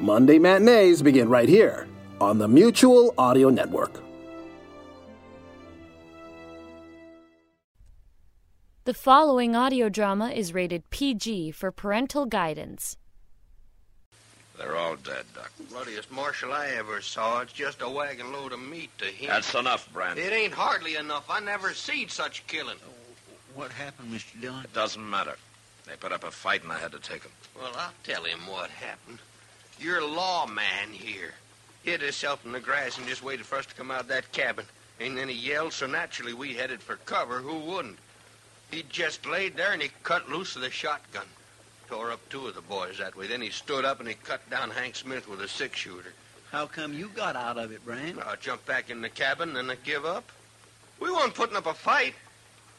Monday matinees begin right here on the Mutual Audio Network. The following audio drama is rated PG for parental guidance. They're all dead, Doc. Bloodiest marshal I ever saw. It's just a wagon load of meat to him. That's enough, Brand. It ain't hardly enough. I never seen such killing. Oh, what happened, Mr. Dillon? It doesn't matter. They put up a fight and I had to take them. Well, I'll tell him what happened. Your lawman here hid himself in the grass and just waited for us to come out of that cabin. And then he yelled, so naturally we headed for cover. Who wouldn't? He just laid there and he cut loose with the shotgun. Tore up two of the boys that way. Then he stood up and he cut down Hank Smith with a six shooter. How come you got out of it, Brand? I jumped back in the cabin and I give up. We weren't putting up a fight.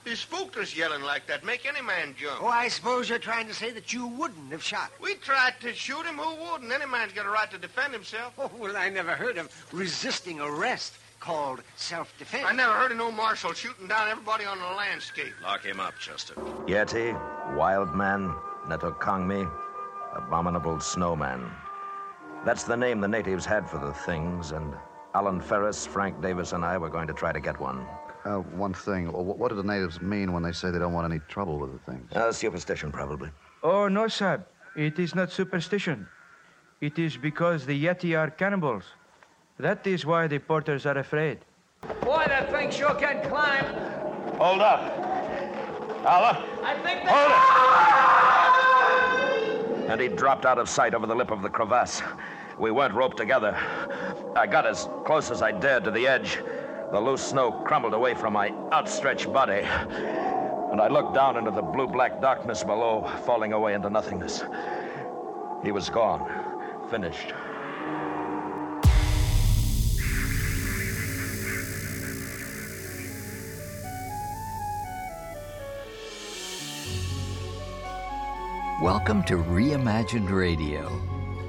He spooked us yelling like that. Make any man jump. Oh, I suppose you're trying to say that you wouldn't have shot. him. We tried to shoot him. Who wouldn't? Any man's got a right to defend himself. Oh, well, I never heard of resisting arrest called self-defense. I never heard of no marshal shooting down everybody on the landscape. Lock him up, Chester. Yeti, Wild Man, Netokongmi, Abominable Snowman. That's the name the natives had for the things, and Alan Ferris, Frank Davis, and I were going to try to get one. Uh, one thing. Wh- What do the natives mean when they say they don't want any trouble with the things? Uh, superstition, probably. Oh, no, sir. It is not superstition. It is because the Yeti are cannibals. That is why the porters are afraid. Boy, that thing sure can climb. Hold up. Al. I think Hold it. And he dropped out of sight over the lip of the crevasse. We weren't roped together. I got as close as I dared to the edge. The loose snow crumbled away from my outstretched body. And I looked down into the blue black darkness below, falling away into nothingness. He was gone. Finished. Welcome to Reimagined Radio,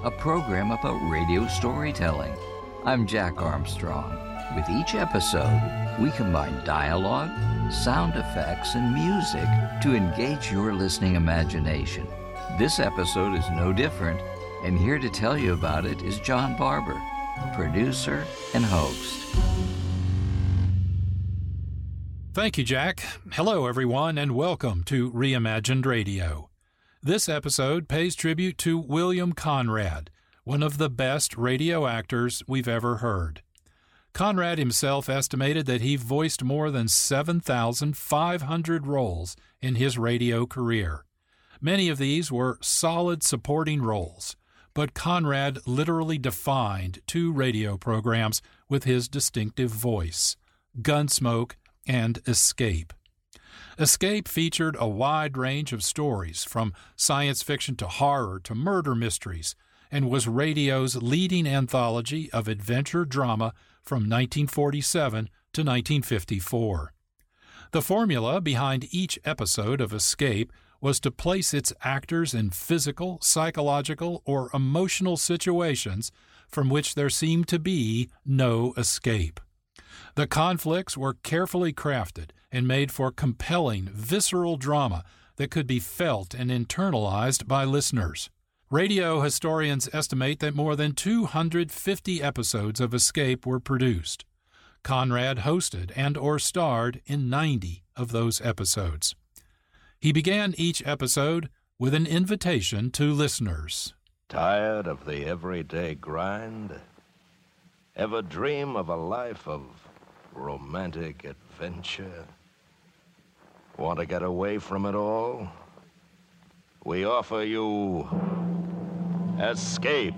a program about radio storytelling. I'm Jack Armstrong. With each episode, we combine dialogue, sound effects, and music to engage your listening imagination. This episode is no different, and here to tell you about it is John Barber, producer and host. Thank you, Jack. Hello, everyone, and welcome to Reimagined Radio. This episode pays tribute to William Conrad, one of the best radio actors we've ever heard. Conrad himself estimated that he voiced more than 7,500 roles in his radio career. Many of these were solid supporting roles, but Conrad literally defined two radio programs with his distinctive voice Gunsmoke and Escape. Escape featured a wide range of stories, from science fiction to horror to murder mysteries, and was radio's leading anthology of adventure drama from 1947 to 1954. The formula behind each episode of Escape was to place its actors in physical, psychological, or emotional situations from which there seemed to be no escape. The conflicts were carefully crafted and made for compelling, visceral drama that could be felt and internalized by listeners. Radio historians estimate that more than 250 episodes of Escape were produced. Conrad hosted and or starred in 90 of those episodes. He began each episode with an invitation to listeners. Tired of the everyday grind? Ever dream of a life of romantic adventure? Want to get away from it all? We offer you Escape.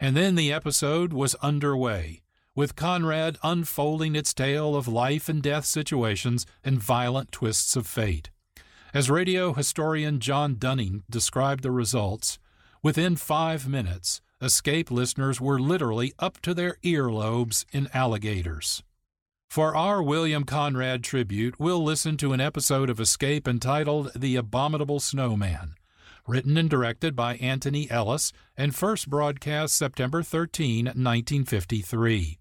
And then the episode was underway, with Conrad unfolding its tale of life and death situations and violent twists of fate. As radio historian John Dunning described the results, within five minutes, Escape listeners were literally up to their earlobes in alligators. For our William Conrad tribute, we'll listen to an episode of Escape entitled The Abominable Snowman, written and directed by Anthony Ellis and first broadcast September 13, 1953.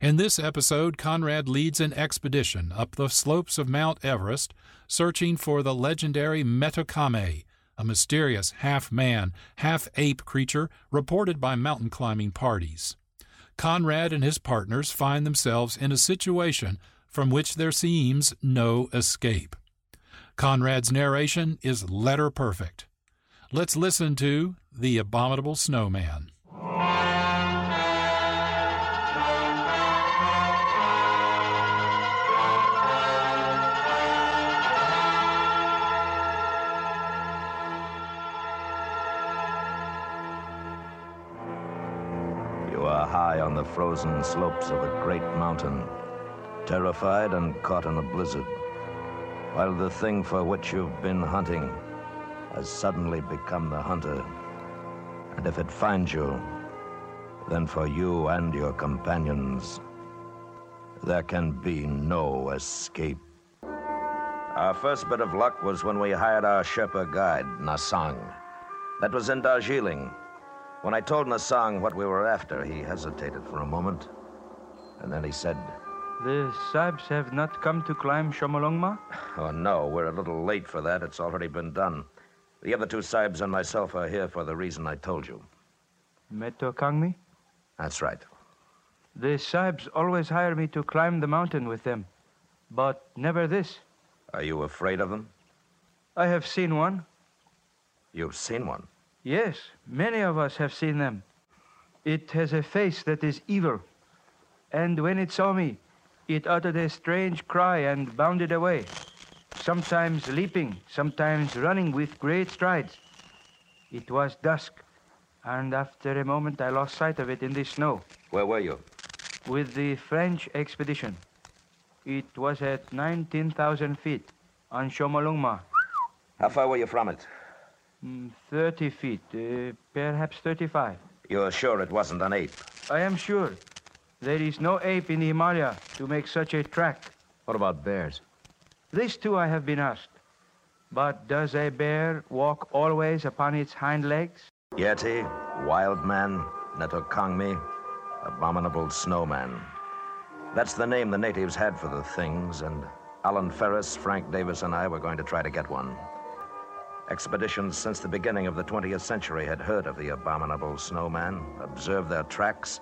In this episode, Conrad leads an expedition up the slopes of Mount Everest searching for the legendary Metokame, a mysterious half man, half ape creature reported by mountain climbing parties. Conrad and his partners find themselves in a situation from which there seems no escape. Conrad's narration is letter perfect. Let's listen to The Abominable Snowman. High on the frozen slopes of a great mountain, terrified and caught in a blizzard, while the thing for which you've been hunting has suddenly become the hunter. And if it finds you, then for you and your companions, there can be no escape. Our first bit of luck was when we hired our Sherpa guide, Nasang. That was in Darjeeling. When I told Nasang what we were after, he hesitated for a moment. And then he said, The Sahibs have not come to climb Chomolungma? Oh, no, we're a little late for that. It's already been done. The other two Sahibs and myself are here for the reason I told you. Meto Kangmi? That's right. The Sahibs always hire me to climb the mountain with them, but never this. Are you afraid of them? I have seen one. You've seen one? Yes, many of us have seen them. It has a face that is evil. And when it saw me, it uttered a strange cry and bounded away, sometimes leaping, sometimes running with great strides. It was dusk, and after a moment I lost sight of it in the snow. Where were you? With the French expedition. It was at 19,000 feet on Chomolungma. How far were you from it? Mm, 30 feet, uh, perhaps 35. You're sure it wasn't an ape? I am sure. There is no ape in the Himalaya to make such a track. What about bears? This too I have been asked. But does a bear walk always upon its hind legs? Yeti, wild man, Netokangmi, abominable snowman. That's the name the natives had for the things, and Alan Ferris, Frank Davis, and I were going to try to get one. Expeditions since the beginning of the 20th century had heard of the abominable snowman, observed their tracks,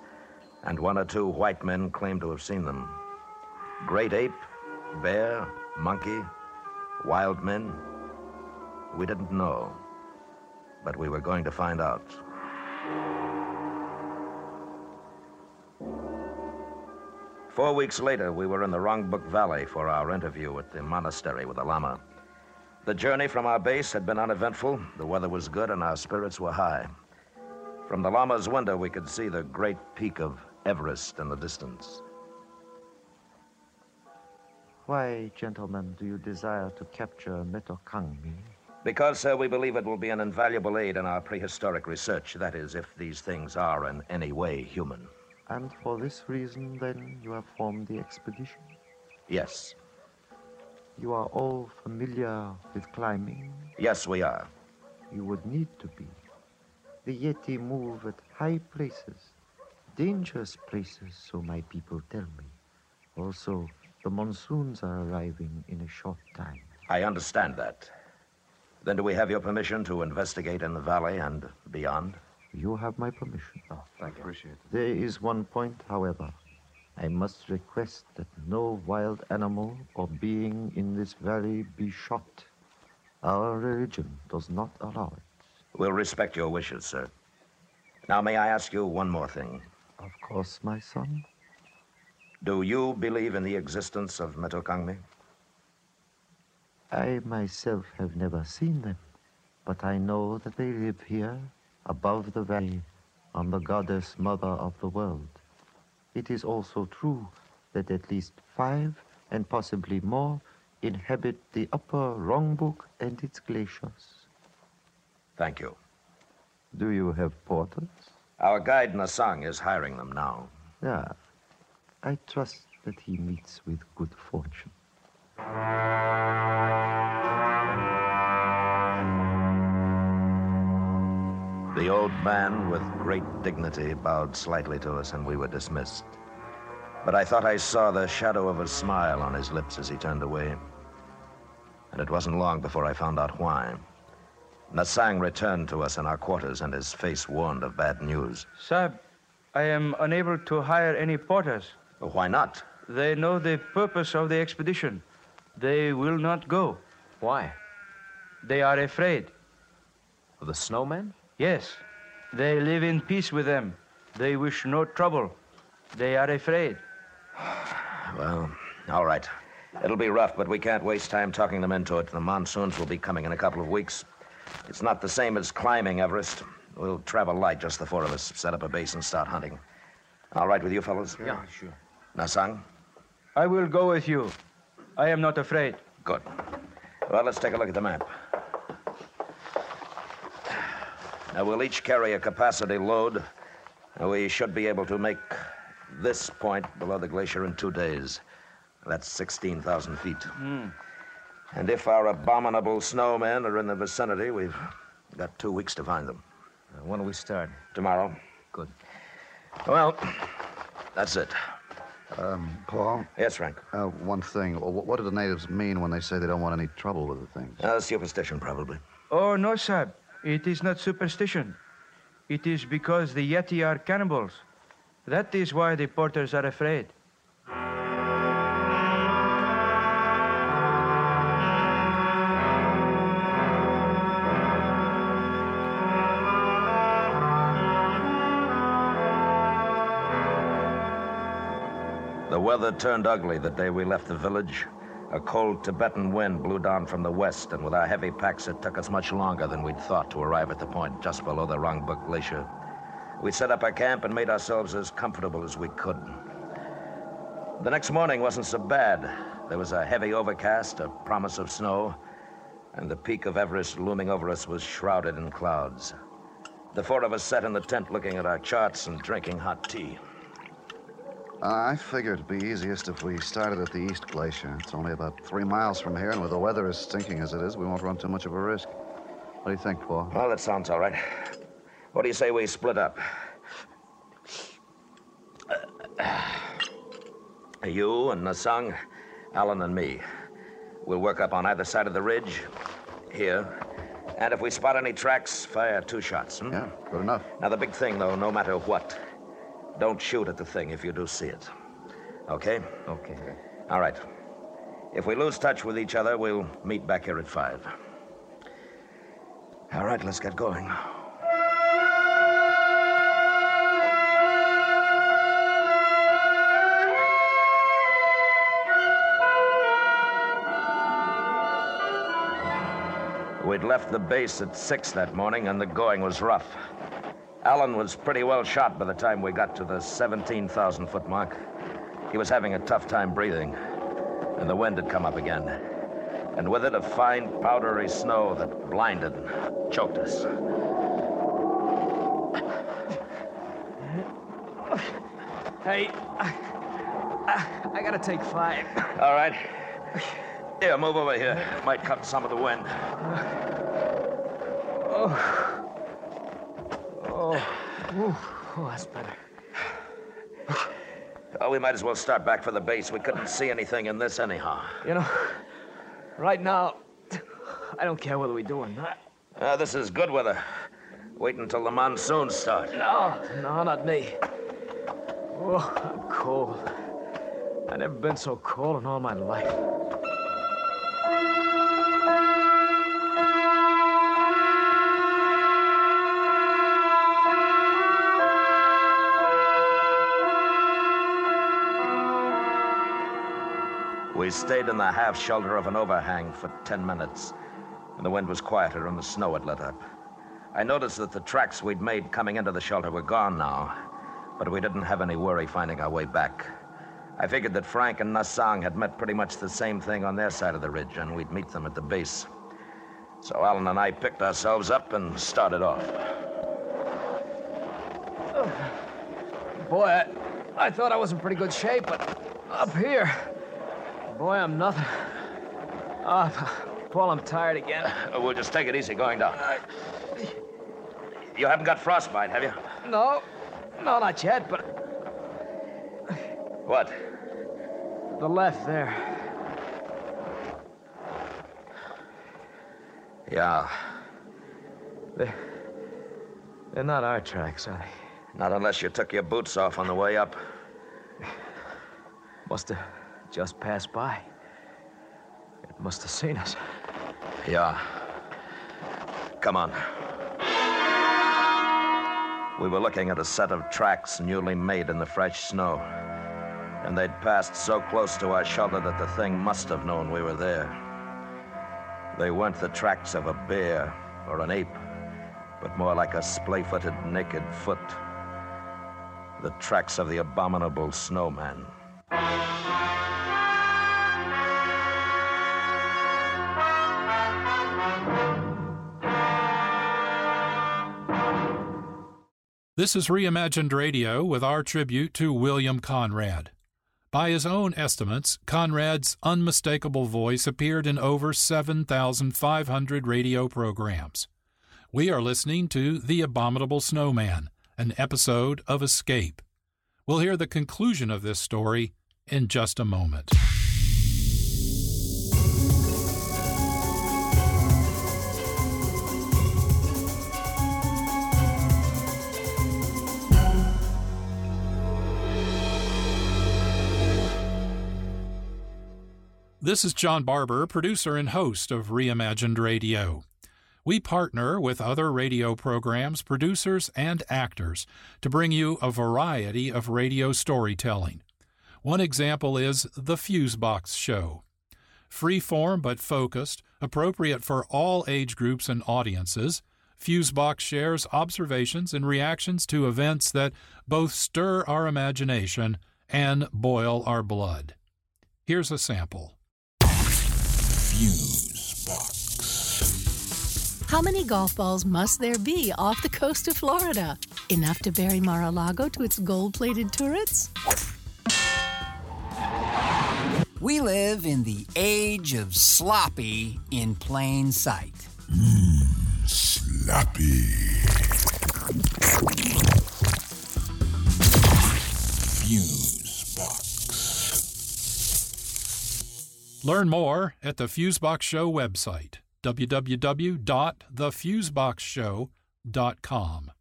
and one or two white men claimed to have seen them. Great ape, bear, monkey, wild men. We didn't know, but we were going to find out. Four weeks later, we were in the Rongbuk Valley for our interview at the monastery with the Lama. The journey from our base had been uneventful, the weather was good, and our spirits were high. From the Lama's window, we could see the great peak of Everest in the distance. Why, gentlemen, do you desire to capture Metokangmi? Because, sir, we believe it will be an invaluable aid in our prehistoric research. That is, if these things are in any way human. And for this reason, then, you have formed the expedition? Yes. You are all familiar with climbing? Yes, we are. You would need to be. The Yeti move at high places, dangerous places, so my people tell me. Also, the monsoons are arriving in a short time. I understand that. Then do we have your permission to investigate in the valley and beyond? You have my permission. Oh, thank you. Appreciate it. There is one point, however. I must request that no wild animal or being in this valley be shot. Our religion does not allow it. We'll respect your wishes, sir. Now, may I ask you one more thing? Of course, my son. Do you believe in the existence of Metokangmi? I myself have never seen them, but I know that they live here, above the valley, on the goddess mother of the world. It is also true that at least five, and possibly more, inhabit the upper Rongbuk and its glaciers. Thank you. Do you have porters? Our guide Nasang is hiring them now. Yeah. I trust that he meets with good fortune. The old man, with great dignity, bowed slightly to us, and we were dismissed. But I thought I saw the shadow of a smile on his lips as he turned away. And it wasn't long before I found out why. Nasang returned to us in our quarters, and his face warned of bad news. Sab, I am unable to hire any porters. Why not? They know the purpose of the expedition. They will not go. Why? They are afraid. Of the snowmen? Yes. They live in peace with them. They wish no trouble. They are afraid. Well, all right. It'll be rough, but we can't waste time talking them into it. The monsoons will be coming in a couple of weeks. It's not the same as climbing Everest. We'll travel light, just the four of us, set up a base and start hunting. All right with you fellows? Yeah, sure. Nasang? I will go with you. I am not afraid. Good. Well, let's take a look at the map. Now, we'll each carry a capacity load. and We should be able to make this point below the glacier in two days. That's 16,000 feet. Hmm. And if our abominable snowmen are in the vicinity, we've got two weeks to find them. Uh, when do we start? Tomorrow. Good. Well, that's it. Um, Paul? Yes, Frank. Uh, one thing. What do the natives mean when they say they don't want any trouble with the things? Uh, superstition, probably. Oh, no, Sab. It is not superstition. It is because the Yeti are cannibals. That is why the porters are afraid. The weather turned ugly the day we left the village. A cold Tibetan wind blew down from the west, and with our heavy packs, it took us much longer than we'd thought to arrive at the point just below the Rongbuk Glacier. We set up our camp and made ourselves as comfortable as we could. The next morning wasn't so bad. There was a heavy overcast, a promise of snow, and the peak of Everest looming over us was shrouded in clouds. The four of us sat in the tent looking at our charts and drinking hot tea. I figured it'd be easiest if we started at the East Glacier. It's only about three miles from here, and with the weather as stinking as it is, we won't run too much of a risk. What do you think, Paul? Well, that sounds all right. What do you say we split up? You and Nasang, Alan and me. We'll work up on either side of the ridge, here. And if we spot any tracks, fire two shots. Hmm? Yeah, good enough. Now, the big thing, though, no matter what, don't shoot at the thing if you do see it. Okay? Okay. All right. If we lose touch with each other, we'll meet back here at five. All right, let's get going. We'd left the base at six that morning, and the going was rough. Alan was pretty well shot by the time we got to the 17,000 foot mark. He was having a tough time breathing, and the wind had come up again. And with it, a fine, powdery snow that blinded and choked us. Hey, I, I, I gotta take five. All right. Here, move over here. Might cut some of the wind. Oh. Oh. Ooh. Oh, that's better. Oh, we might as well start back for the base. We couldn't see anything in this anyhow. You know, right now, I don't care whether we do or not. Uh, this is good weather. Wait until the monsoons start. No, no, not me. Oh, I'm cold. I've never been so cold in all my life. We stayed in the half shelter of an overhang for 10 minutes, and the wind was quieter and the snow had let up. I noticed that the tracks we'd made coming into the shelter were gone now, but we didn't have any worry finding our way back. I figured that Frank and Nasang had met pretty much the same thing on their side of the ridge, and we'd meet them at the base. So Alan and I picked ourselves up and started off. Boy, I, I thought I was in pretty good shape, but up here, boy, I'm nothing. Ah, Paul, I'm tired again. Uh, we'll just take it easy going down. You haven't got frostbite, have you? No, no, not yet, but What? the left there. Yeah. They're, they're not our tracks, are they? Not unless you took your boots off on the way up. Must have just passed by. It must have seen us. Yeah. Come on. We were looking at a set of tracks newly made in the fresh snow. And they'd passed so close to our shoulder that the thing must have known we were there. They weren't the tracks of a bear or an ape, but more like a splay footed, naked foot. The tracks of the abominable snowman. This is Reimagined Radio with our tribute to William Conrad. By his own estimates, Conrad's unmistakable voice appeared in over 7,500 radio programs. We are listening to The Abominable Snowman, an episode of Escape. We'll hear the conclusion of this story in just a moment. This is John Barber, producer and host of Reimagined Radio. We partner with other radio programs, producers, and actors to bring you a variety of radio storytelling. One example is The Fusebox Show. Free-form but focused, appropriate for all age groups and audiences, Fusebox shares observations and reactions to events that both stir our imagination and boil our blood. Here's a sample. Fuse box. How many golf balls must there be off the coast of Florida? Enough to bury Mar-a-Lago to its gold-plated turrets? We live in the age of sloppy in plain sight. Mmm, sloppy. Fuse box. Learn more at the Fusebox Show website, www.thefuseboxshow.com.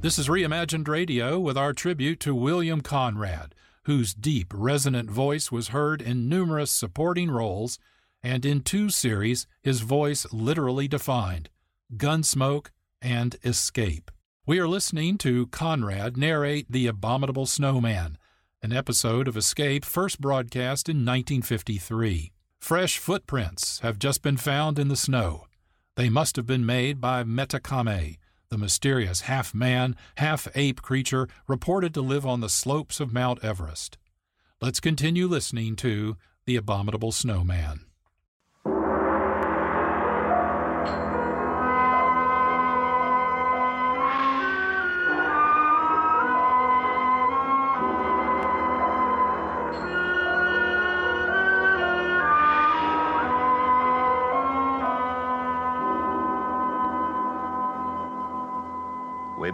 This is Reimagined Radio with our tribute to William Conrad, whose deep, resonant voice was heard in numerous supporting roles, and in two series his voice literally defined Gunsmoke and Escape. We are listening to Conrad narrate The Abominable Snowman, an episode of Escape first broadcast in 1953. Fresh footprints have just been found in the snow. They must have been made by Metakame, the mysterious half man, half ape creature reported to live on the slopes of Mount Everest. Let's continue listening to The Abominable Snowman.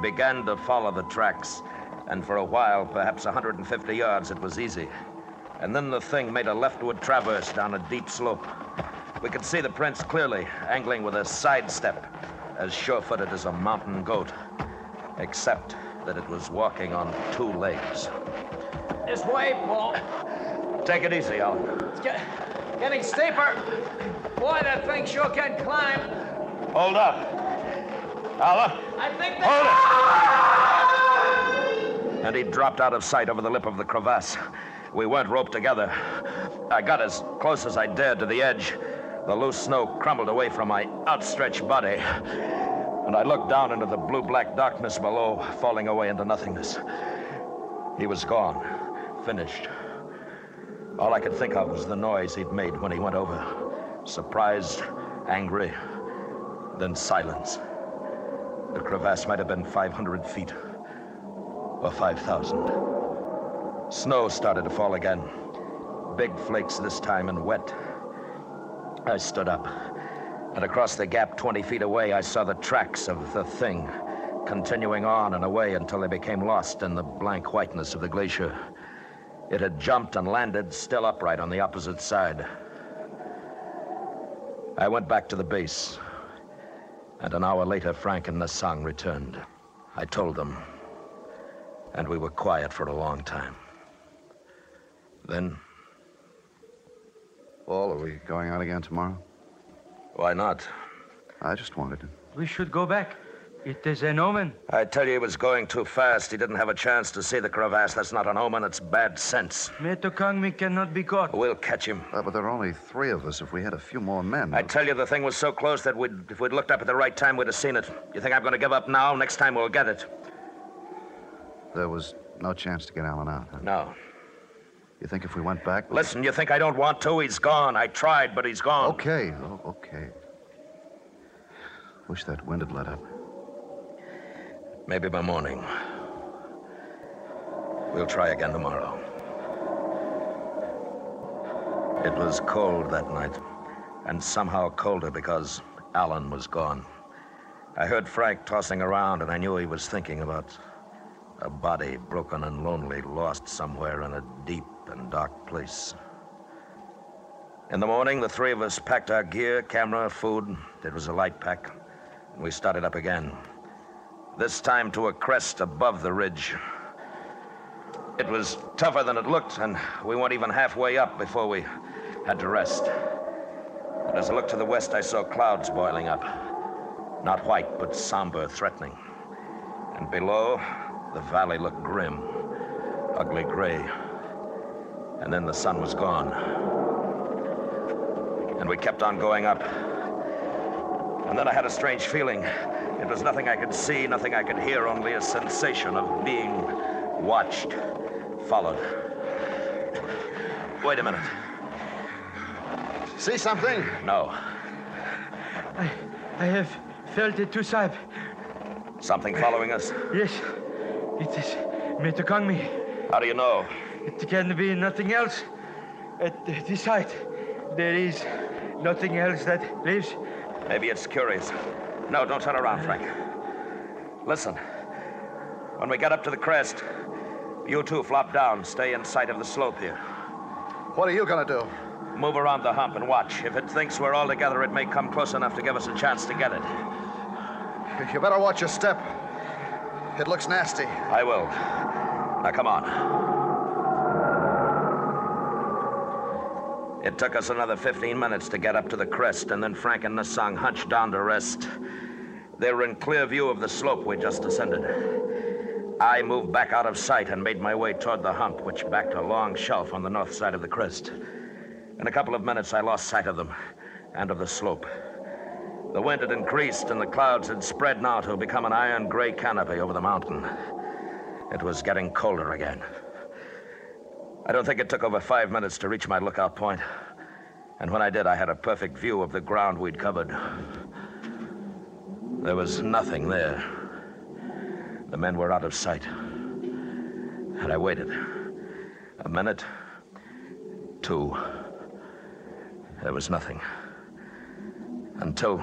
Began to follow the tracks, and for a while, perhaps 150 yards, it was easy. And then the thing made a leftward traverse down a deep slope. We could see the prints clearly, angling with a sidestep, as sure footed as a mountain goat, except that it was walking on two legs. This way, Paul. Take it easy, Al. It's get, getting steeper. Boy, that thing sure can climb. Hold up. Al, I think Hold it! And he dropped out of sight over the lip of the crevasse. We weren't roped together. I got as close as I dared to the edge. The loose snow crumbled away from my outstretched body. And I looked down into the blue black darkness below, falling away into nothingness. He was gone, finished. All I could think of was the noise he'd made when he went over surprised, angry, then silence. The crevasse might have been 500 feet or 5,000. Snow started to fall again. Big flakes this time and wet. I stood up, and across the gap 20 feet away, I saw the tracks of the thing continuing on and away until they became lost in the blank whiteness of the glacier. It had jumped and landed still upright on the opposite side. I went back to the base, and an hour later, Frank and Nasang returned. I told them, and we were quiet for a long time. Then, Paul, are we going out again tomorrow? why not? I just wanted to. We should go back. It is an omen. I tell you, he was going too fast. He didn't have a chance to see the crevasse. That's not an omen, it's bad sense. Metokangmi cannot be caught. We'll catch him. Uh, but there are only three of us. If we had a few more men. I tell you, the thing was so close that we'd, if we'd looked up at the right time, we'd have seen it. You think I'm going to give up now? Next time we'll get it. There was no chance to get Alan out. Huh? No. You think if we went back. we- Listen, you think I don't want to? He's gone. I tried, but he's gone. Okay, oh, okay. Wish that wind had let up. Maybe by morning. We'll try again tomorrow. It was cold that night, and somehow colder because Alan was gone. I heard Frank tossing around, and I knew he was thinking about a body broken and lonely, lost somewhere in a deep and dark place. In the morning, the three of us packed our gear, camera, food. It was a light pack, and we started up again. This time to a crest above the ridge. It was tougher than it looked, and we weren't even halfway up before we had to rest. And as I looked to the west, I saw clouds boiling up. Not white, but somber, threatening. And below, the valley looked grim, ugly gray. And then the sun was gone. And we kept on going up. And then I had a strange feeling. It was nothing I could see, nothing I could hear, only a sensation of being watched, followed. Wait a minute. See something? No. I, I have felt it too, Sahib. Something following us? Yes, it is Metokangmi. How do you know? It can be nothing else. At this height, there is nothing else that lives. Maybe it's curious. No, don't turn around, Frank. Listen. When we get up to the crest, you two flop down. Stay in sight of the slope here. What are you gonna do? Move around the hump and watch. If it thinks we're all together, it may come close enough to give us a chance to get it. You better watch your step. It looks nasty. I will. Now, come on. It took us another 15 minutes to get up to the crest, and then Frank and Nasang hunched down to rest. They were in clear view of the slope we just ascended. I moved back out of sight and made my way toward the hump, which backed a long shelf on the north side of the crest. In a couple of minutes, I lost sight of them and of the slope. The wind had increased, and the clouds had spread now to become an iron gray canopy over the mountain. It was getting colder again. I don't think it took over five minutes to reach my lookout point. And when I did, I had a perfect view of the ground we'd covered. There was nothing there. The men were out of sight. And I waited. A minute, two. There was nothing. Until.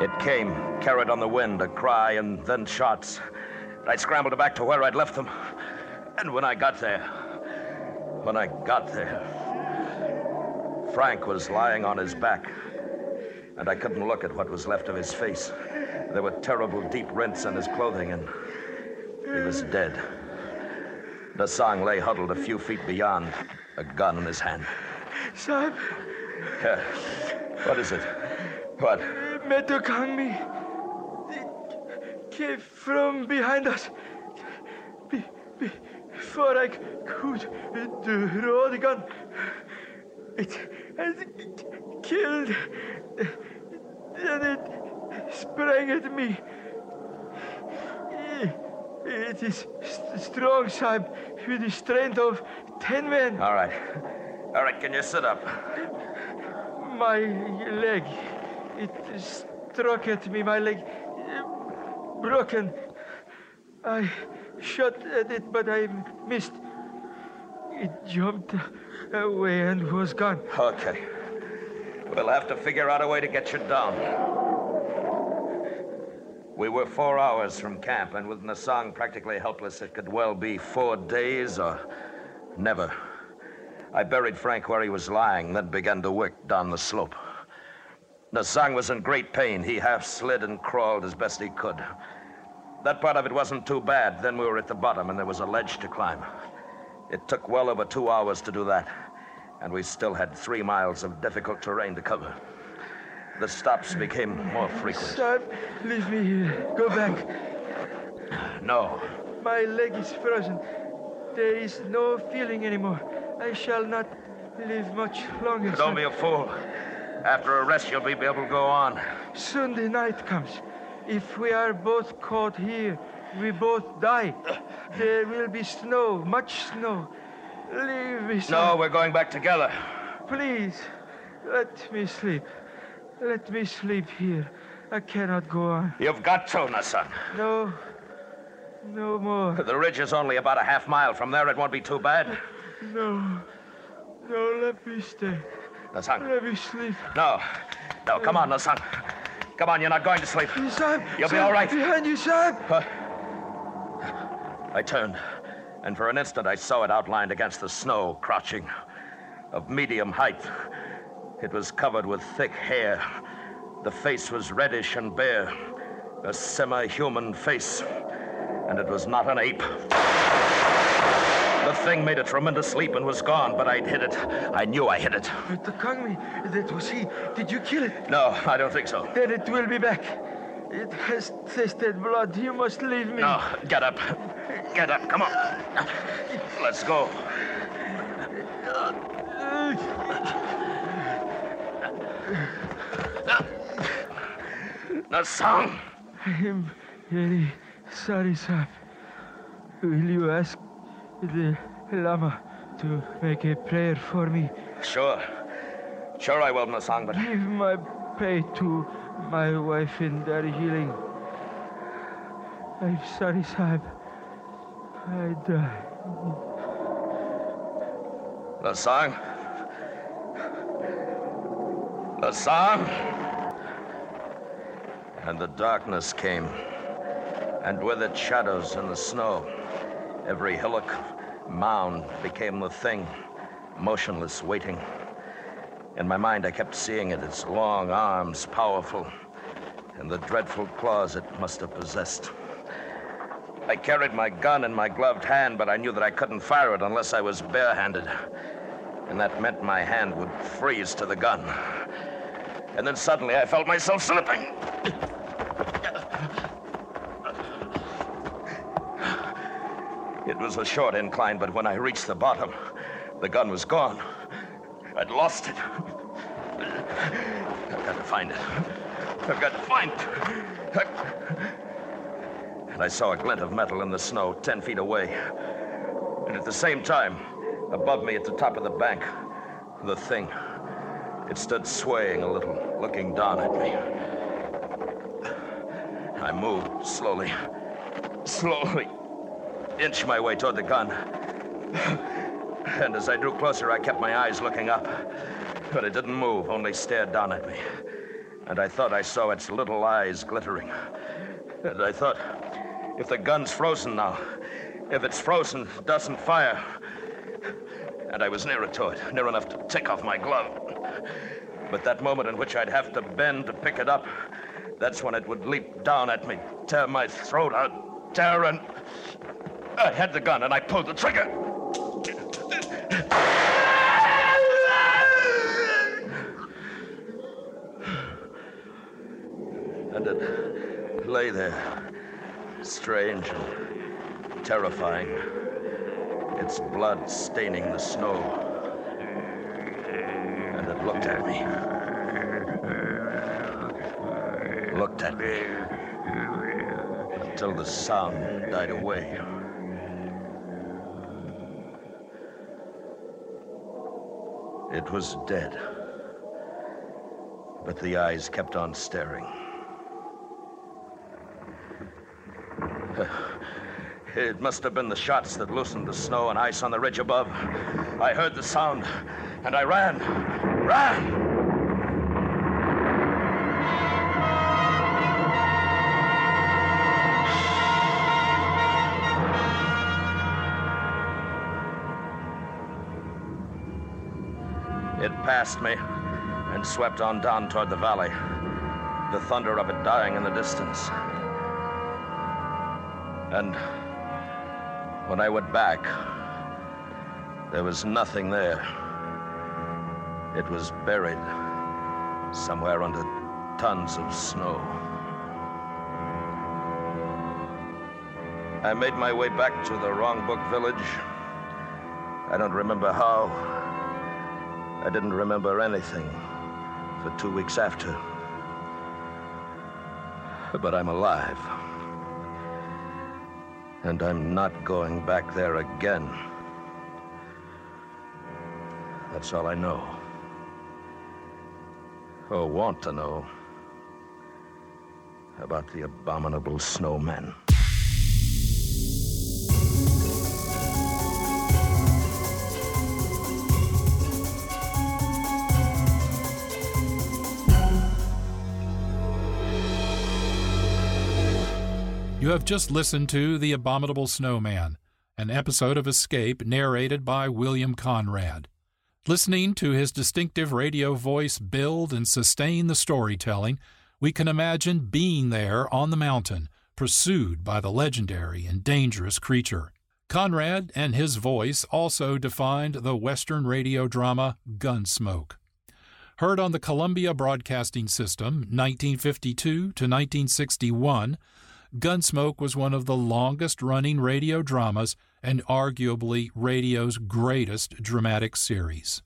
It came, carried on the wind, a cry and then shots. I scrambled back to where I'd left them. And when I got there, when I got there, Frank was lying on his back, and I couldn't look at what was left of his face. There were terrible deep rents in his clothing, and he was dead. Nasang lay huddled a few feet beyond, a gun in his hand. Sahib, Yeah. What is it? What? Metokangmi came from behind us. Be, be, before I could draw the gun, it has killed. Then it sprang at me. It is st- strong, Sahib, with the strength of ten men. All right. All right, can you sit up? My leg, it struck at me, my leg eh, broken. I shot at it, but I missed. It jumped away and was gone. Okay. We'll have to figure out a way to get you down. We were four hours from camp, and with Nasang practically helpless, it could well be four days or never. I buried Frank where he was lying, then began to work down the slope. Nasang was in great pain. He half slid and crawled as best he could. That part of it wasn't too bad. Then we were at the bottom, and there was a ledge to climb. It took well over two hours to do that, and we still had three miles of difficult terrain to cover. The stops became more frequent. Son, leave me here. Go back. No. My leg is frozen. There is no feeling anymore. I shall not live much longer. Don't be a fool. After a rest, you'll be able to go on. Soon the night comes. If we are both caught here, we both die. There will be snow, much snow. Leave me, son. No, we're going back together. Please, let me sleep. Let me sleep here. I cannot go on. You've got to, Nasang. No, no more. The ridge is only about a half mile. From there, it won't be too bad. No, no, let me stay. Nasang. Let me sleep. No. No, come on, Nasang. Come on, you're not going to sleep. Sam, You'll be all right. Behind you, Sam. I turned, and for an instant I saw it outlined against the snow, crouching, of medium height. It was covered with thick hair. The face was reddish and bare, a semi human face, and it was not an ape. The thing made a tremendous leap and was gone, but I'd hit it. I knew I hit it. The Kangmi, that was he. Did you kill it? No, I don't think so. Then it will be back. It has tasted blood. You must leave me. No, get up. Get up, come on. Let's go. Nasang! I am very sorry, Sam. Will you ask the Lama to make a prayer for me? Sure. Sure I will, Nasang, but Give my pay to my wife in Darjeeling. I'm sorry, Sahib. I die. Nasang? Nasang? And the darkness came, and with it shadows in the snow. Every hillock, mound became the thing, motionless, waiting. In my mind, I kept seeing it, its long arms, powerful, and the dreadful claws it must have possessed. I carried my gun in my gloved hand, but I knew that I couldn't fire it unless I was barehanded. And that meant my hand would freeze to the gun. And then suddenly I felt myself slipping. Was a short incline, but when I reached the bottom, the gun was gone. I'd lost it. I've got to find it. I've got to find it. And I saw a glint of metal in the snow ten feet away. And at the same time, above me at the top of the bank, the thing. It stood swaying a little, looking down at me. I moved slowly, slowly, inched my way toward the gun. And as I drew closer, I kept my eyes looking up. But it didn't move, only stared down at me. And I thought I saw its little eyes glittering. And I thought, if the gun's frozen now, if it's frozen, doesn't fire. And I was nearer to it, near enough to take off my glove. But that moment in which I'd have to bend to pick it up, that's when it would leap down at me, tear my throat out, tear and. I had the gun and I pulled the trigger. And it lay there, strange and terrifying, its blood staining the snow. And it looked at me. Looked at me. Until the sound died away. It was dead. But the eyes kept on staring. It must have been the shots that loosened the snow and ice on the ridge above. I heard the sound, and I ran. Ran! Past me and swept on down toward the valley, the thunder of it dying in the distance. And when I went back, there was nothing there. It was buried somewhere under tons of snow. I made my way back to the Rongbuk village. I don't remember how. I didn't remember anything for two weeks after. But I'm alive. And I'm not going back there again. That's all I know. Or want to know about the abominable snowmen. You have just listened to The Abominable Snowman, an episode of Escape narrated by William Conrad. Listening to his distinctive radio voice build and sustain the storytelling, we can imagine being there on the mountain, pursued by the legendary and dangerous creature. Conrad and his voice also defined the Western radio drama Gunsmoke. Heard on the Columbia Broadcasting System 1952 to 1961, Gunsmoke was one of the longest running radio dramas and arguably radio's greatest dramatic series.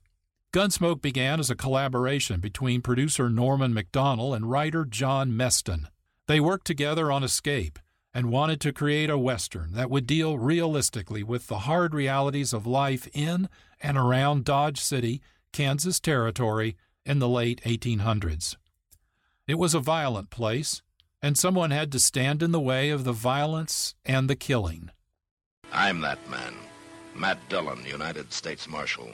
Gunsmoke began as a collaboration between producer Norman MacDonnell and writer John Meston. They worked together on Escape and wanted to create a Western that would deal realistically with the hard realities of life in and around Dodge City, Kansas Territory in the late 1800s. It was a violent place, and someone had to stand in the way of the violence and the killing. I'm that man. Matt Dillon, United States Marshal.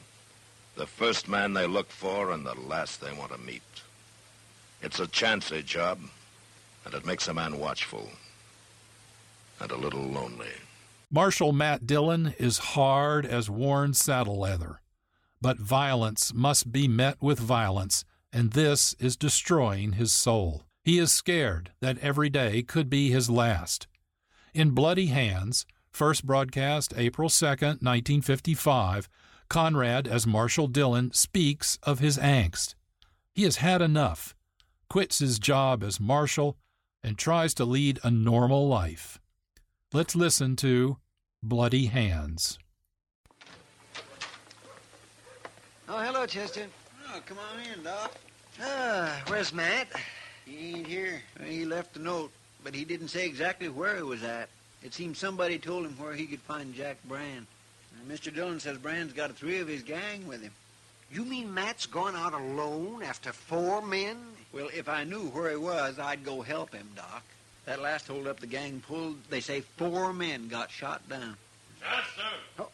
The first man they look for and the last they want to meet. It's a chancy job, and it makes a man watchful. And a little lonely. Marshal Matt Dillon is hard as worn saddle leather. But violence must be met with violence, and this is destroying his soul. He is scared that every day could be his last. In Bloody Hands, first broadcast April 2, 1955, Conrad, as Marshal Dillon, speaks of his angst. He has had enough, quits his job as marshal, and tries to lead a normal life. Let's listen to Bloody Hands. Oh, hello, Chester. Oh, come on in, Doc. Ah, where's Matt? He ain't here. He left a note, but he didn't say exactly where he was at. It seems somebody told him where he could find Jack Brand. And Mr. Dillon says Brand's got three of his gang with him. You mean Matt's gone out alone after four men? Well, if I knew where he was, I'd go help him, Doc. That last holdup the gang pulled, they say four men got shot down. Chester! Oh.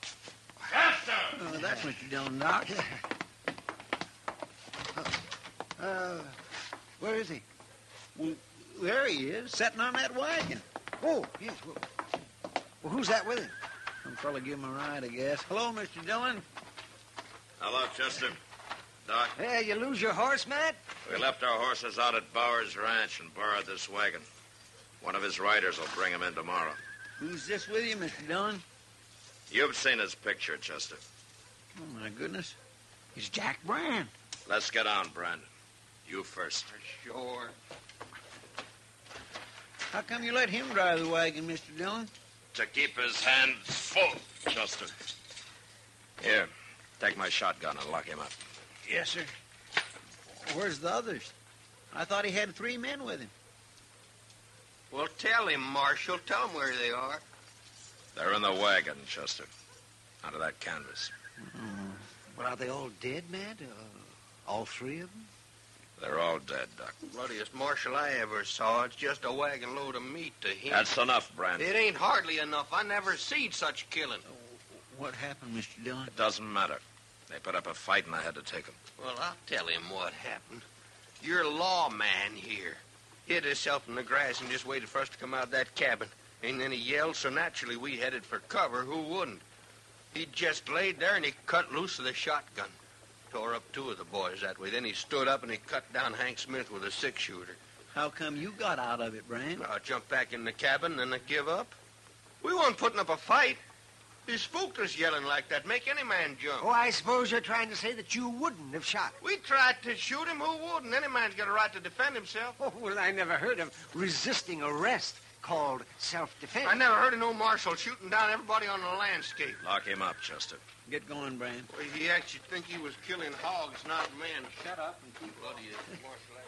Chester! Oh, that's Mr. Dillon, Doc. Uh, where is he? Well, there he is, sitting on that wagon. Oh, yes. Well, well who's that with him? Some fella give him a ride, I guess. Hello, Mr. Dillon. Hello, Chester. Doc, Hey, you lose your horse, Matt? we left our horses out at Bowers Ranch and borrowed this wagon. One of his riders will bring him in tomorrow. Who's this with you, Mr. Dillon? You've seen his picture, Chester. Oh, my goodness. It's Jack Brand. Let's get on, Brandon. You first. Sure. How come you let him drive the wagon, Mr. Dillon? To keep his hands full, Chester. Here, take my shotgun and lock him up. Yes, sir. Where's the others? I thought he had three men with him. Well, tell him, Marshal. Tell him where they are. They're in the wagon, Chester. Under that canvas. "mm." Well, are they all dead, Matt? Uh, all three of them? They're all dead, Doc. Bloodiest marshal I ever saw. It's just a wagon load of meat to him. That's enough, Brandon. It ain't hardly enough. I never seen such killing. Oh, what happened, Mr. Dillon? It doesn't matter. They put up a fight and I had to take them. Well, I'll tell him what happened. Your lawman here hid himself in the grass and just waited for us to come out of that cabin. And then he yelled, so naturally we headed for cover. Who wouldn't? He just laid there and he cut loose with the shotgun. Tore up two of the boys that way. Then he stood up and he cut down Hank Smith with a six-shooter. How come you got out of it, Brand? I jumped back in the cabin, and I give up. We weren't putting up a fight. He spooked us yelling like that. Make any man jump. Oh, I suppose you're trying to say that you wouldn't have shot. We tried to shoot him. Who wouldn't? Any man's got a right to defend himself. Oh, well, I never heard of resisting arrest called self-defense. I never heard of no marshal shooting down everybody on the landscape. Lock him up, Chester. Get going, Brand. Well, he actually think he was killing hogs, not men. Shut up and keep bloody as Marshal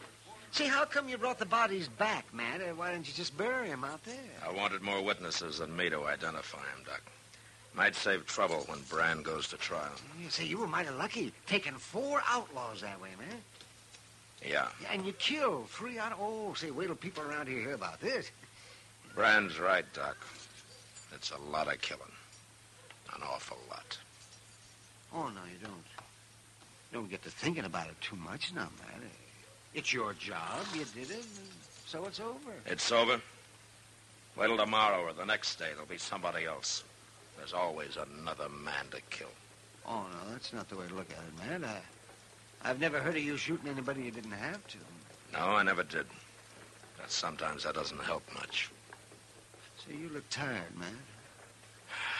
See, how come you brought the bodies back, Matt? Uh, Why didn't you just bury them out there? I wanted more witnesses than me to identify him, Doc. Might save trouble when Brand goes to trial. You say you were mighty lucky, taking four outlaws that way, man. Yeah. Yeah, and you killed three out of... Oh, say, wait till people around here hear about this. Brand's right, Doc. It's a lot of killing. An awful lot. Oh, no, you don't. Don't get to thinking about it too much now, man. It's your job. You did it, so it's over. It's over. Wait till tomorrow or the next day. There'll be somebody else. There's always another man to kill. Oh, no, that's not the way to look at it, man. I, I've never heard of you shooting anybody you didn't have to. No, I never did. But sometimes that doesn't help much. See, you look tired, man.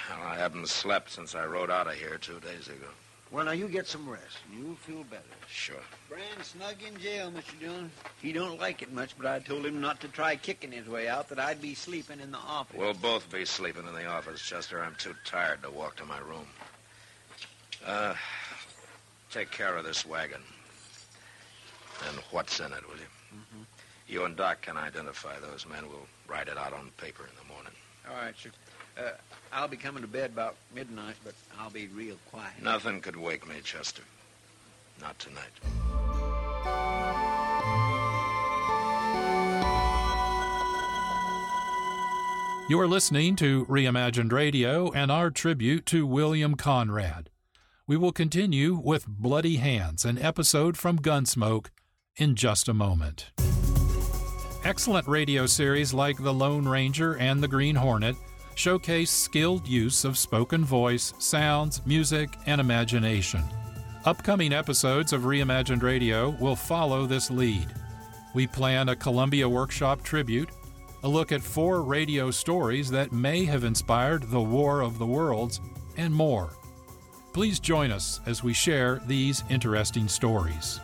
Well, I haven't slept since I rode out of here two days ago. Well, now you get some rest, and you'll feel better. Sure. Brand snug in jail, Mr. Dillon. He don't like it much, but I told him not to try kicking his way out, that I'd be sleeping in the office. We'll both be sleeping in the office, Chester. I'm too tired to walk to my room. Uh, take care of this wagon. And what's in it, will you? Mhm. You and Doc can identify those men. We'll write it out on paper in the morning. All right, sir. Uh, I'll be coming to bed about midnight, but I'll be real quiet. Nothing could wake me, Chester. Not tonight. You are listening to Reimagined Radio and our tribute to William Conrad. We will continue with Bloody Hands, an episode from Gunsmoke, in just a moment. Excellent radio series like The Lone Ranger and The Green Hornet showcase skilled use of spoken voice, sounds, music, and imagination. Upcoming episodes of Reimagined Radio will follow this lead. We plan a Columbia Workshop tribute, a look at four radio stories that may have inspired the War of the Worlds, and more. Please join us as we share these interesting stories.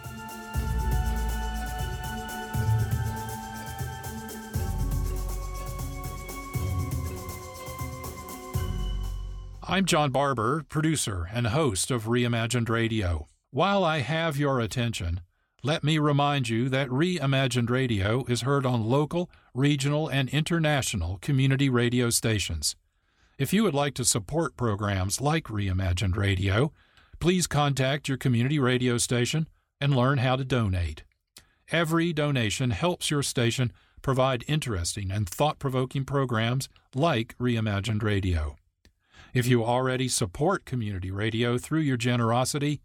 I'm John Barber, producer and host of Reimagined Radio. While I have your attention, let me remind you that Reimagined Radio is heard on local, regional, and international community radio stations. If you would like to support programs like Reimagined Radio, please contact your community radio station and learn how to donate. Every donation helps your station provide interesting and thought provoking programs like Reimagined Radio. If you already support community radio through your generosity,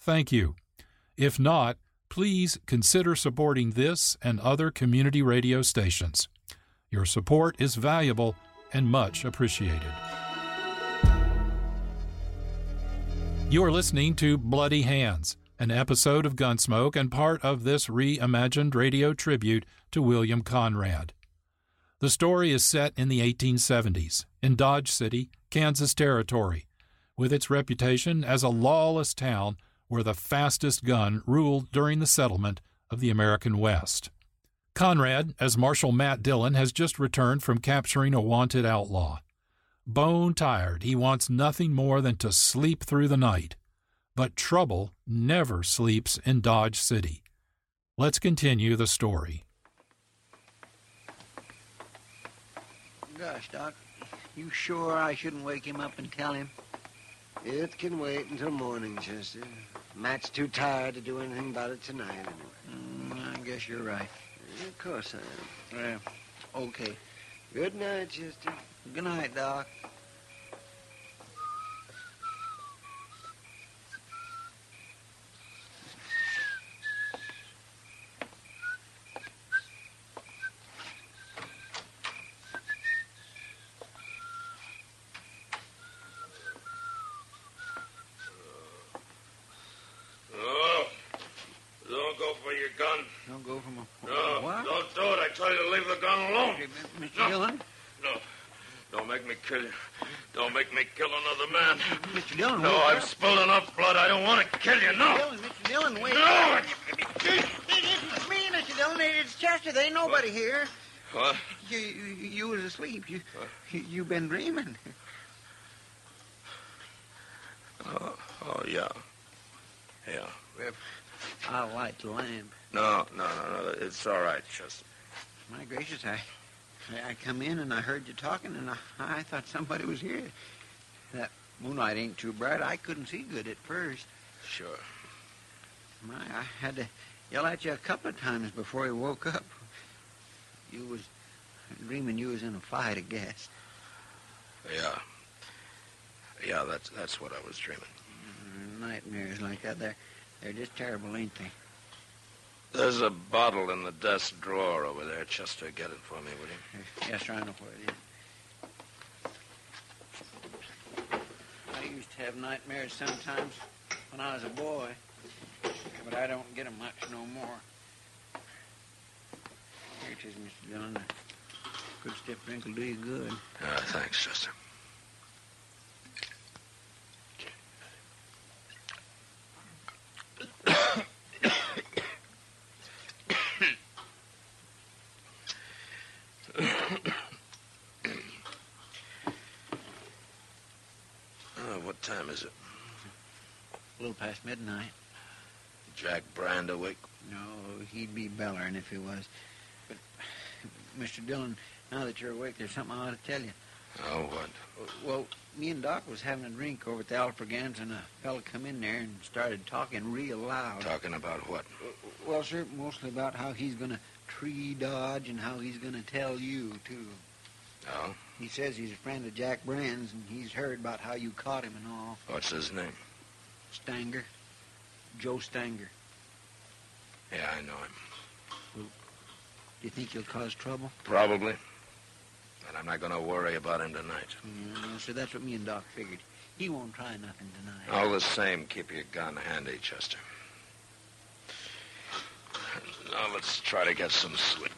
thank you. If not, please consider supporting this and other community radio stations. Your support is valuable and much appreciated. You are listening to Bloody Hands, an episode of Gunsmoke and part of this reimagined radio tribute to William Conrad. The story is set in the 1870s in Dodge City, Kansas Territory, with its reputation as a lawless town where the fastest gun ruled during the settlement of the American West. Conrad, as Marshal Matt Dillon, has just returned from capturing a wanted outlaw. Bone tired, he wants nothing more than to sleep through the night. But trouble never sleeps in Dodge City. Let's continue the story. Gosh, Doc, you sure I shouldn't wake him up and tell him? It can wait until morning, Chester. Matt's too tired to do anything about it tonight, anyway. Mm, I guess you're right. Of course I am. Well, okay. Good night, Chester. Good night, Doc. Another man. Mr. Dillon, No. I've spilled enough blood. I don't want to kill you. No. Dillon, Mr. Dillon, wait. No. It isn't me, Mr. Dillon. It's Chester. There ain't nobody here. What? You, you, you was asleep. You, you, you been dreaming. Oh, oh yeah. Yeah. I'll light the lamp. No, no, no, no. It's all right, Chester. My gracious, I, I, I come in and I heard you talking, and I, I thought somebody was here. That moonlight ain't too bright. I couldn't see good at first. Sure. My, I had to yell at you a couple of times before you woke up. You was dreaming you was in a fight, I guess. Yeah. Yeah, that's that's what I was dreaming. Mm, nightmares like that, they're, they're just terrible, ain't they? There's a bottle in the desk drawer over there. Chester, get it for me, will you? Yes, sir, I know where it is. I used to have nightmares sometimes when I was a boy, but I don't get 'em much no more. Here it is, Mr. Dillon. Good stiff drink will do you good. Uh, thanks, Chester. Oh, what time is it? A little past midnight. Jack Brand awake? No, he'd be bellering if he was. But, Mr. Dillon, now that you're awake, there's something I ought to tell you. Oh, what? Well, me and Doc was having a drink over at the Alfregans, and a fella come in there and started talking real loud. Talking about what? Well, sir, mostly about how he's going to tree dodge and how he's going to tell you, too. Oh? He says he's a friend of Jack Brand's, and he's heard about how you caught him and all. What's his name? Stanger. Joe Stanger. Yeah, I know him. Do you think he'll cause trouble? Probably. But I'm not going to worry about him tonight. Yeah, sir, that's what me and Doc figured. He won't try nothing tonight. All the same, keep your gun handy, Chester. Now let's try to get some sleep.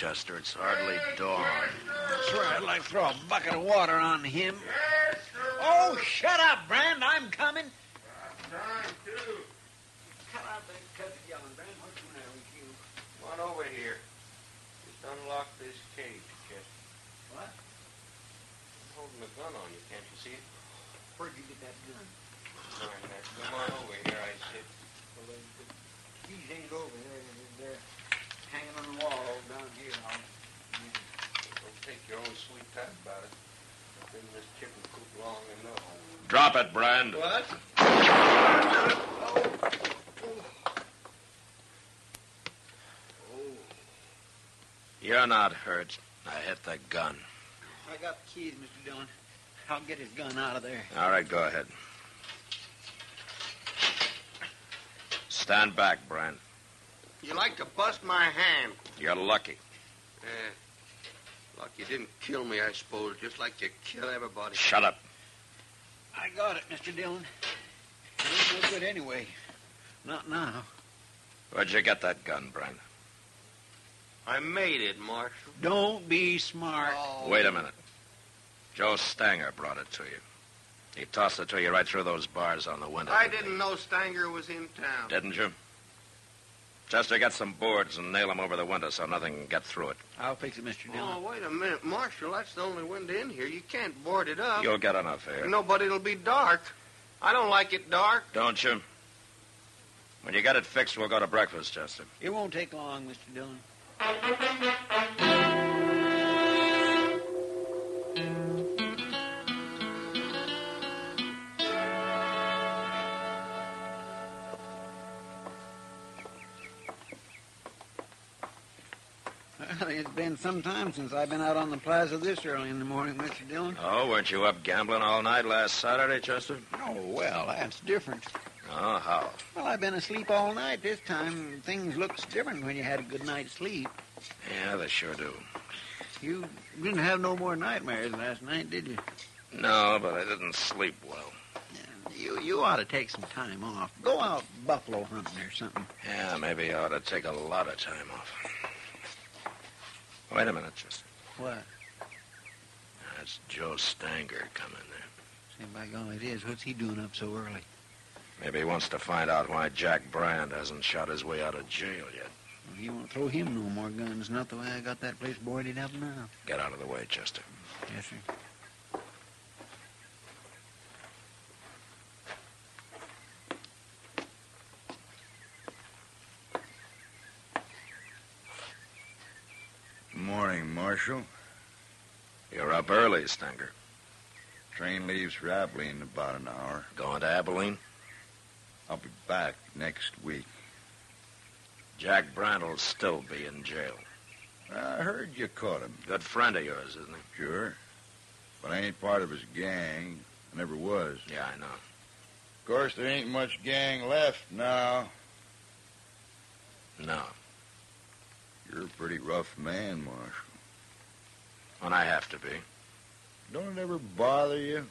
It's hardly dawn. I swear I'd like to throw a bucket of water on him. Oh, shut up, Brand. I'm coming. Time too. Cut out that cut yelling, Brand. What's the matter with you? Come on over here. Just unlock this cage, Chester. What? I'm holding a gun on you. Can't you see it? Where'd you get that gun? Mind that. Come on over here, I said. Well, the, the keys ain't over there. They're, they're hanging on the wall over down here. I'll, Don't take your own sweet time about it. I've been in this chicken coop long enough. Drop it, Brand. What? You're not hurt. I hit the gun. I got the keys, Mr. Dillon. I'll get his gun out of there. All right, go ahead. Stand back, Brand. You like to bust my hand. You're lucky. Eh. Like you didn't kill me, I suppose, just like you kill everybody. Shut up. I got it, Mr. Dillon. It ain't no good anyway. Not now. Where'd you get that gun, Brand? I made it, Marshal. Don't be smart. Oh. Wait a minute. Joe Stanger brought it to you. He tossed it to you right through those bars on the window. I didn't know Stanger was in town. Didn't you? Chester, get some boards and nail them over the window so nothing can get through it. I'll fix it, Mr. Dillon. Oh, wait a minute, Marshal. That's the only window in here. You can't board it up. You'll get enough air. Nobody'll be dark. I don't like it dark. Don't you? When you get it fixed, we'll go to breakfast, Chester. It won't take long, Mr. Dillon. Some time since I've been out on the plaza this early in the morning, Mr. Dillon. Oh, weren't you up gambling all night last Saturday, Chester? Oh, well, that's different. Oh, how? Well, I've been asleep all night this time. Things looks different when you had a good night's sleep. Yeah, they sure do. You didn't have no more nightmares last night, did you? No, but I didn't sleep well. You you ought to take some time off. Go out buffalo hunting or something. Yeah, maybe I ought to take a lot of time off. Wait a minute, Chester. What? That's Joe Stanger coming there. Say, by golly, it is. What's he doing up so early? Maybe he wants to find out why Jack Brand hasn't shot his way out of jail yet. Well, he won't throw him no more guns. Not the way I got that place boarded up now. Get out of the way, Chester. Yes, sir. Morning, Marshal. You're Stanger. Train leaves for Abilene in about an hour. Going to Abilene? I'll be back next week. Jack Brand will still be in jail. I heard you caught him. Good friend of yours, isn't he? Sure. But I ain't part of his gang. I never was. Yeah, I know. Of course, there ain't much gang left now. No. You're a pretty rough man, Marshal. When I have to be. Don't it ever bother you?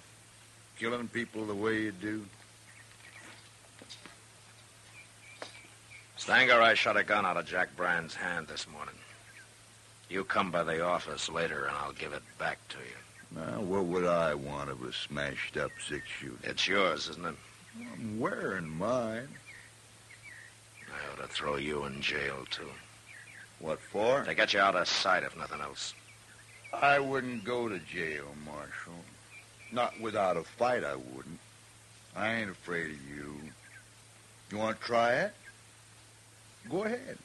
Killing people the way you do? Stanger, I shot a gun out of Jack Brand's hand this morning. You come by the office later and I'll give it back to you. Now, what would I want of a smashed up six shooter? It's yours, isn't it? I'm wearing mine. I ought to throw you in jail, too. What for? To get you out of sight, if nothing else. I wouldn't go to jail, Marshal. Not without a fight, I wouldn't. I ain't afraid of you. You want to try it? Go ahead.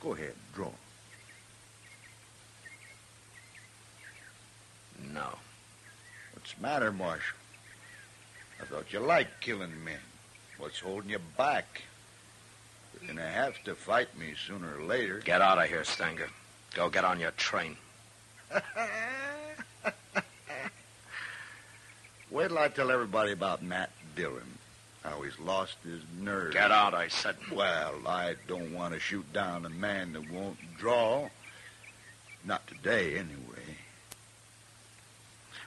Go ahead, draw. No. What's the matter, Marshal? I thought you liked killing men. What's holding you back? You're gonna have to fight me sooner or later. Get out of here, Stanger. Go get on your train. Wait till I tell everybody about Matt Dillon. How he's lost his nerve. Get out, I said. Well, I don't want to shoot down a man that won't draw. Not today, anyway.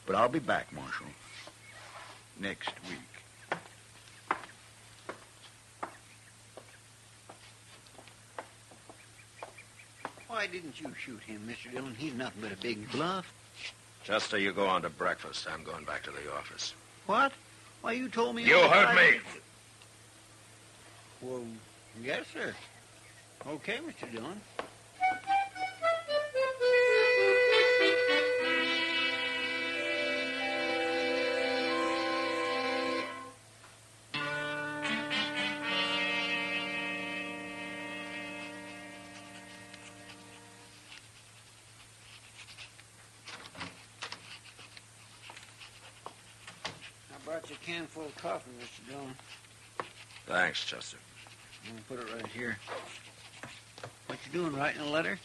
But I'll be back, Marshal. Next week. Why didn't you shoot him, Mr. Dillon? He's nothing but a big bluff. Chester, you go on to breakfast. I'm going back to the office. What? Why, you told me... You heard me. Well, yes, sir. Okay, Mr. Dillon. Coffee, Mr. Dillon. Thanks, Chester. I'm gonna put it right here. What you doing, writing a letter?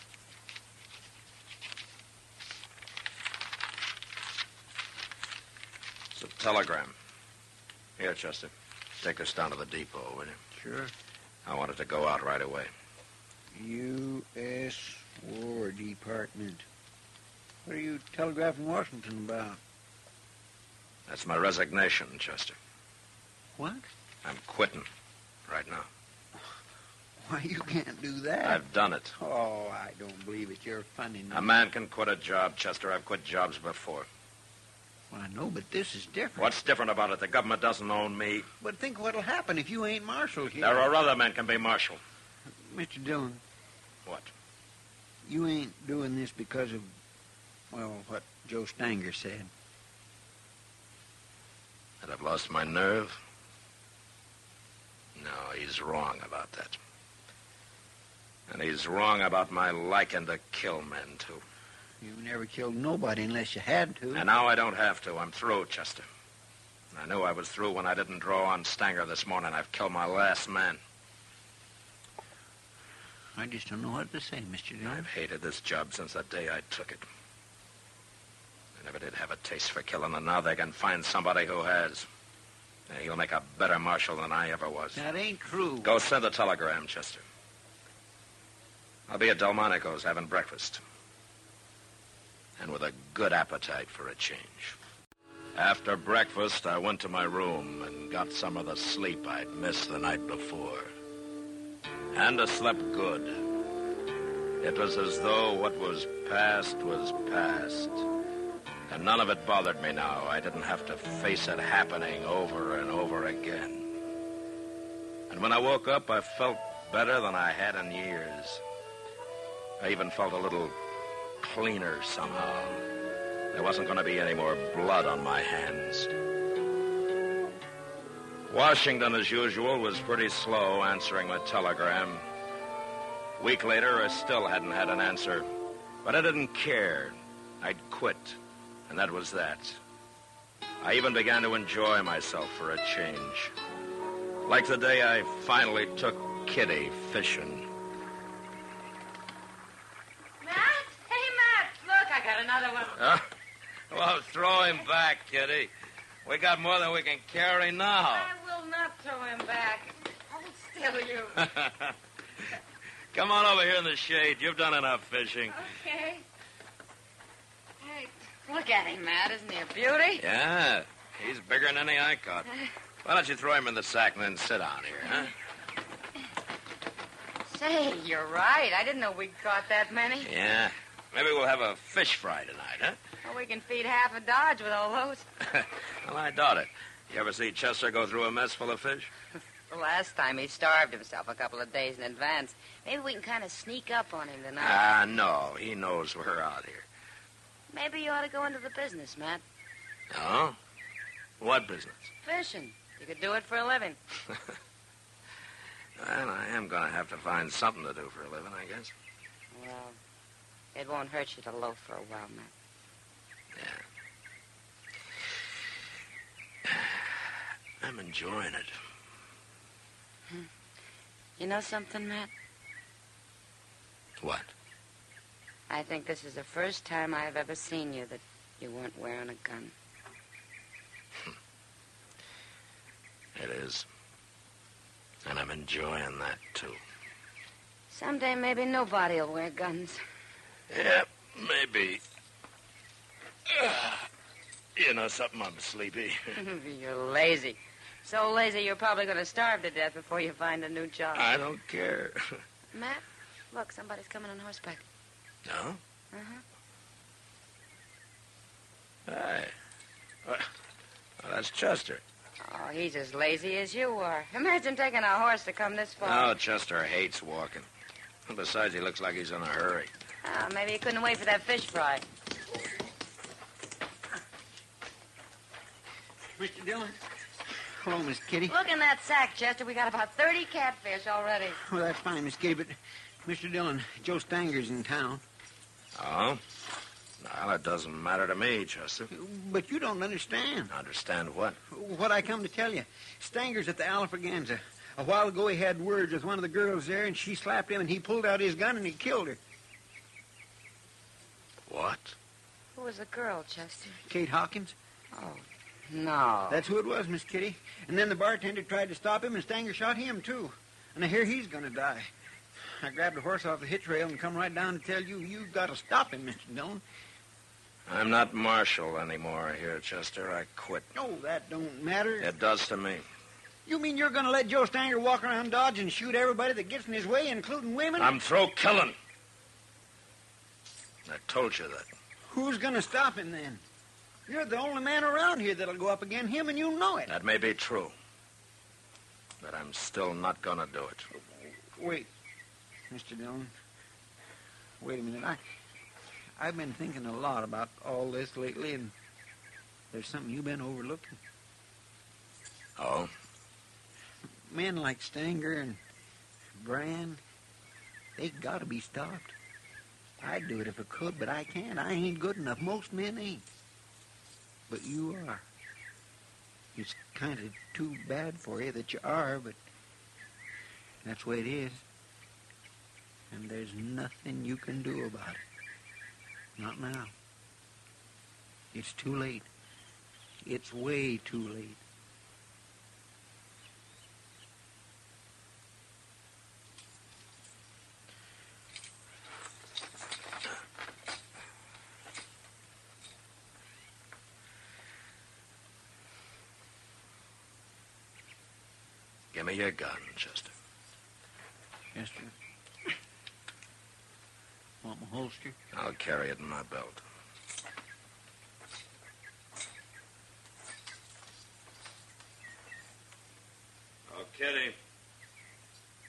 It's a telegram. Here, Chester. Take this down to the depot, will you? Sure. I want it to go out right away. U.S. War Department. What are you telegraphing Washington about? That's my resignation, Chester. What? I'm quitting right now. Why, you can't do that. I've done it. Oh, I don't believe it. You're funny. A man can quit a job, Chester. I've quit jobs before. Well, I know, but this is different. What's different about it? The government doesn't own me. But think what'll happen if you ain't marshal here. There are other men can be marshal. Mr. Dillon, What? you ain't doing this because of, well, what Joe Stanger said. That I've lost my nerve? No, he's wrong about that. And he's wrong about my liking to kill men, too. You never killed nobody unless you had to. And now I don't have to. I'm through, Chester. I knew I was through when I didn't draw on Stanger this morning. I've killed my last man. I just don't know what to say, Mr. Dillon. I've hated this job since the day I took it. I never did have a taste for killing, and now they can find somebody who has. Uh, He'll make a better marshal than I ever was. That ain't true. Go send a telegram, Chester. I'll be at Delmonico's having breakfast. And with a good appetite for a change. After breakfast, I went to my room and got some of the sleep I'd missed the night before. And I slept good. It was as though what was past was past. And none of it bothered me now. I didn't have to face it happening over and over again. And when I woke up, I felt better than I had in years. I even felt a little cleaner somehow. There wasn't going to be any more blood on my hands. Washington, as usual, was pretty slow answering my telegram. A week later, I still hadn't had an answer. But I didn't care. I'd quit. And that was that. I even began to enjoy myself for a change. Like the day I finally took Kitty fishing. Matt? Hey, Matt, look, I got another one. Huh? Well, throw him back, Kitty. We got more than we can carry now. I will not throw him back. Hold still, you. Come on over here in the shade. You've done enough fishing. Okay. Look at him, Matt. Isn't he a beauty? Yeah, he's bigger than any I caught. Why don't you throw him in the sack and then sit down here, huh? Say, you're right. I didn't know we'd caught that many. Yeah. Maybe we'll have a fish fry tonight, huh? Well, we can feed half a Dodge with all those. well, I doubt it. You ever see Chester go through a mess full of fish? The last time he starved himself a couple of days in advance. Maybe we can kind of sneak up on him tonight. Ah, no. He knows we're out here. Maybe you ought to go into the business, Matt. Oh? What business? Fishing. You could do it for a living. Well, I am going to have to find something to do for a living, I guess. Well, it won't hurt you to loaf for a while, Matt. Yeah. I'm enjoying it. Hmm. You know something, Matt? What? I think this is the first time I've ever seen you that you weren't wearing a gun. Hmm. It is. And I'm enjoying that, too. Someday maybe nobody will wear guns. Yeah, maybe. You know something? I'm sleepy. you're lazy. So lazy you're probably going to starve to death before you find a new job. I don't care. Matt, look, somebody's coming on horseback. No? Uh-huh. Hey. Well, well, that's Chester. Oh, he's as lazy as you are. Imagine taking a horse to come this far. Oh, Chester hates walking. Besides, he looks like he's in a hurry. Oh, maybe he couldn't wait for that fish fry. Mr. Dillon? Hello, Miss Kitty. Look in that sack, Chester. We got about 30 catfish already. Well, that's fine, Miss Kitty, but Mr. Dillon, Joe Stanger's in town. Oh? Well, it doesn't matter to me, Chester. But you don't understand. Understand what? What I come to tell you. Stanger's at the Alfraganza. A while ago, he had words with one of the girls there, and she slapped him, and he pulled out his gun and he killed her. What? Who was the girl, Chester? Kate Hawkins. Oh, no. That's who it was, Miss Kitty. And then the bartender tried to stop him, and Stanger shot him, too. And I hear he's going to die. I grabbed a horse off the hitch rail and come right down to tell you you've got to stop him, Mr. Dillon. I'm not marshal anymore here, Chester. I quit. No, that don't matter. It does to me. You mean you're going to let Joe Stanger walk around Dodge and shoot everybody that gets in his way, including women? I'm through killing. I told you that. Who's going to stop him then? You're the only man around here that'll go up against him, and you know it. That may be true. But I'm still not going to do it. Wait, Mr. Dillon. Wait a minute. I, I've been thinking a lot about all this lately, and there's something you've been overlooking. Oh? Men like Stanger and Brand, they got to be stopped. I'd do it if I could, but I can't. I ain't good enough. Most men ain't. But you are. It's kind of too bad for you that you are, but that's the way it is. And there's nothing you can do about it. Not now. It's too late. It's way too late. Give me your gun, Chester. Chester. Want my holster? I'll carry it in my belt. Oh, Kitty.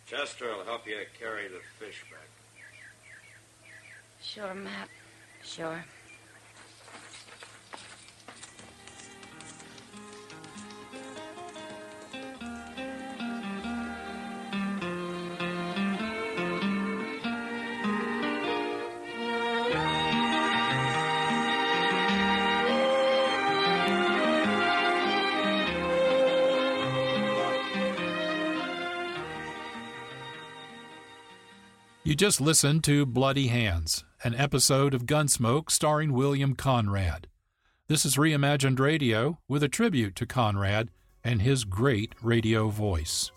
Chester will help you carry the fish back. Sure, Matt. Sure. Just listened to Bloody Hands, an episode of Gunsmoke starring William Conrad. This is Reimagined Radio with a tribute to Conrad and his great radio voice.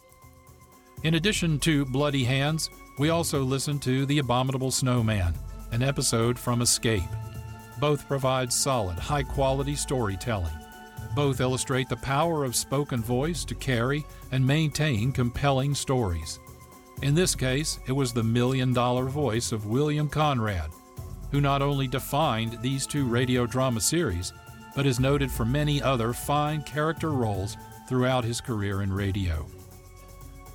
In addition to Bloody Hands, we also listened to The Abominable Snowman, an episode from Escape. Both provide solid, high quality storytelling. Both illustrate the power of spoken voice to carry and maintain compelling stories. In this case, it was the million dollar voice of William Conrad, who not only defined these two radio drama series, but is noted for many other fine character roles throughout his career in radio.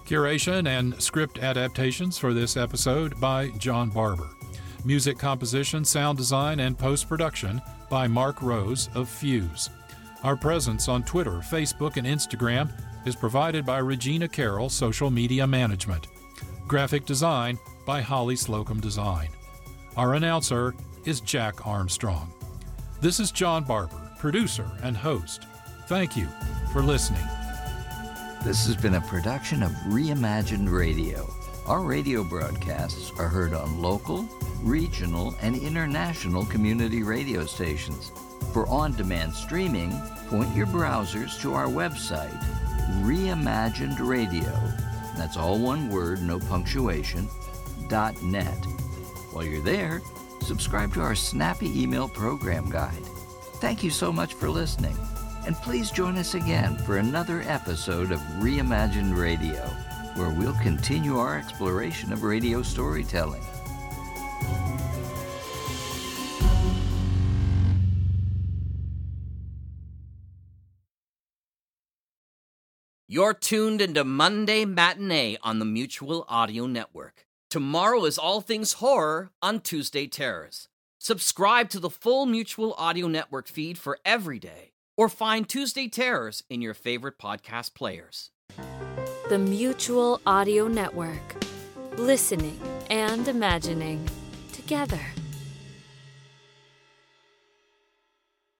Curation and script adaptations for this episode by John Barber. Music composition, sound design, and post production by Mark Rose of Fuse. Our presence on Twitter, Facebook, and Instagram is provided by Regina Carroll Social Media Management. Graphic design by Holly Slocum Design. Our announcer is Jack Armstrong. This is John Barber, producer and host. Thank you for listening. This has been a production of Reimagined Radio. Our radio broadcasts are heard on local, regional, and international community radio stations. For on demand streaming, point your browsers to our website, Reimagined Radio. That's all one word, no punctuation, dot net. While you're there, subscribe to our snappy email program guide. Thank you so much for listening, and please join us again for another episode of Reimagined Radio, where we'll continue our exploration of radio storytelling. You're tuned into Monday Matinee on the Mutual Audio Network. Tomorrow is All Things Horror on Tuesday Terrors. Subscribe to the full Mutual Audio Network feed for every day, or find Tuesday Terrors in your favorite podcast players. The Mutual Audio Network. Listening and imagining together.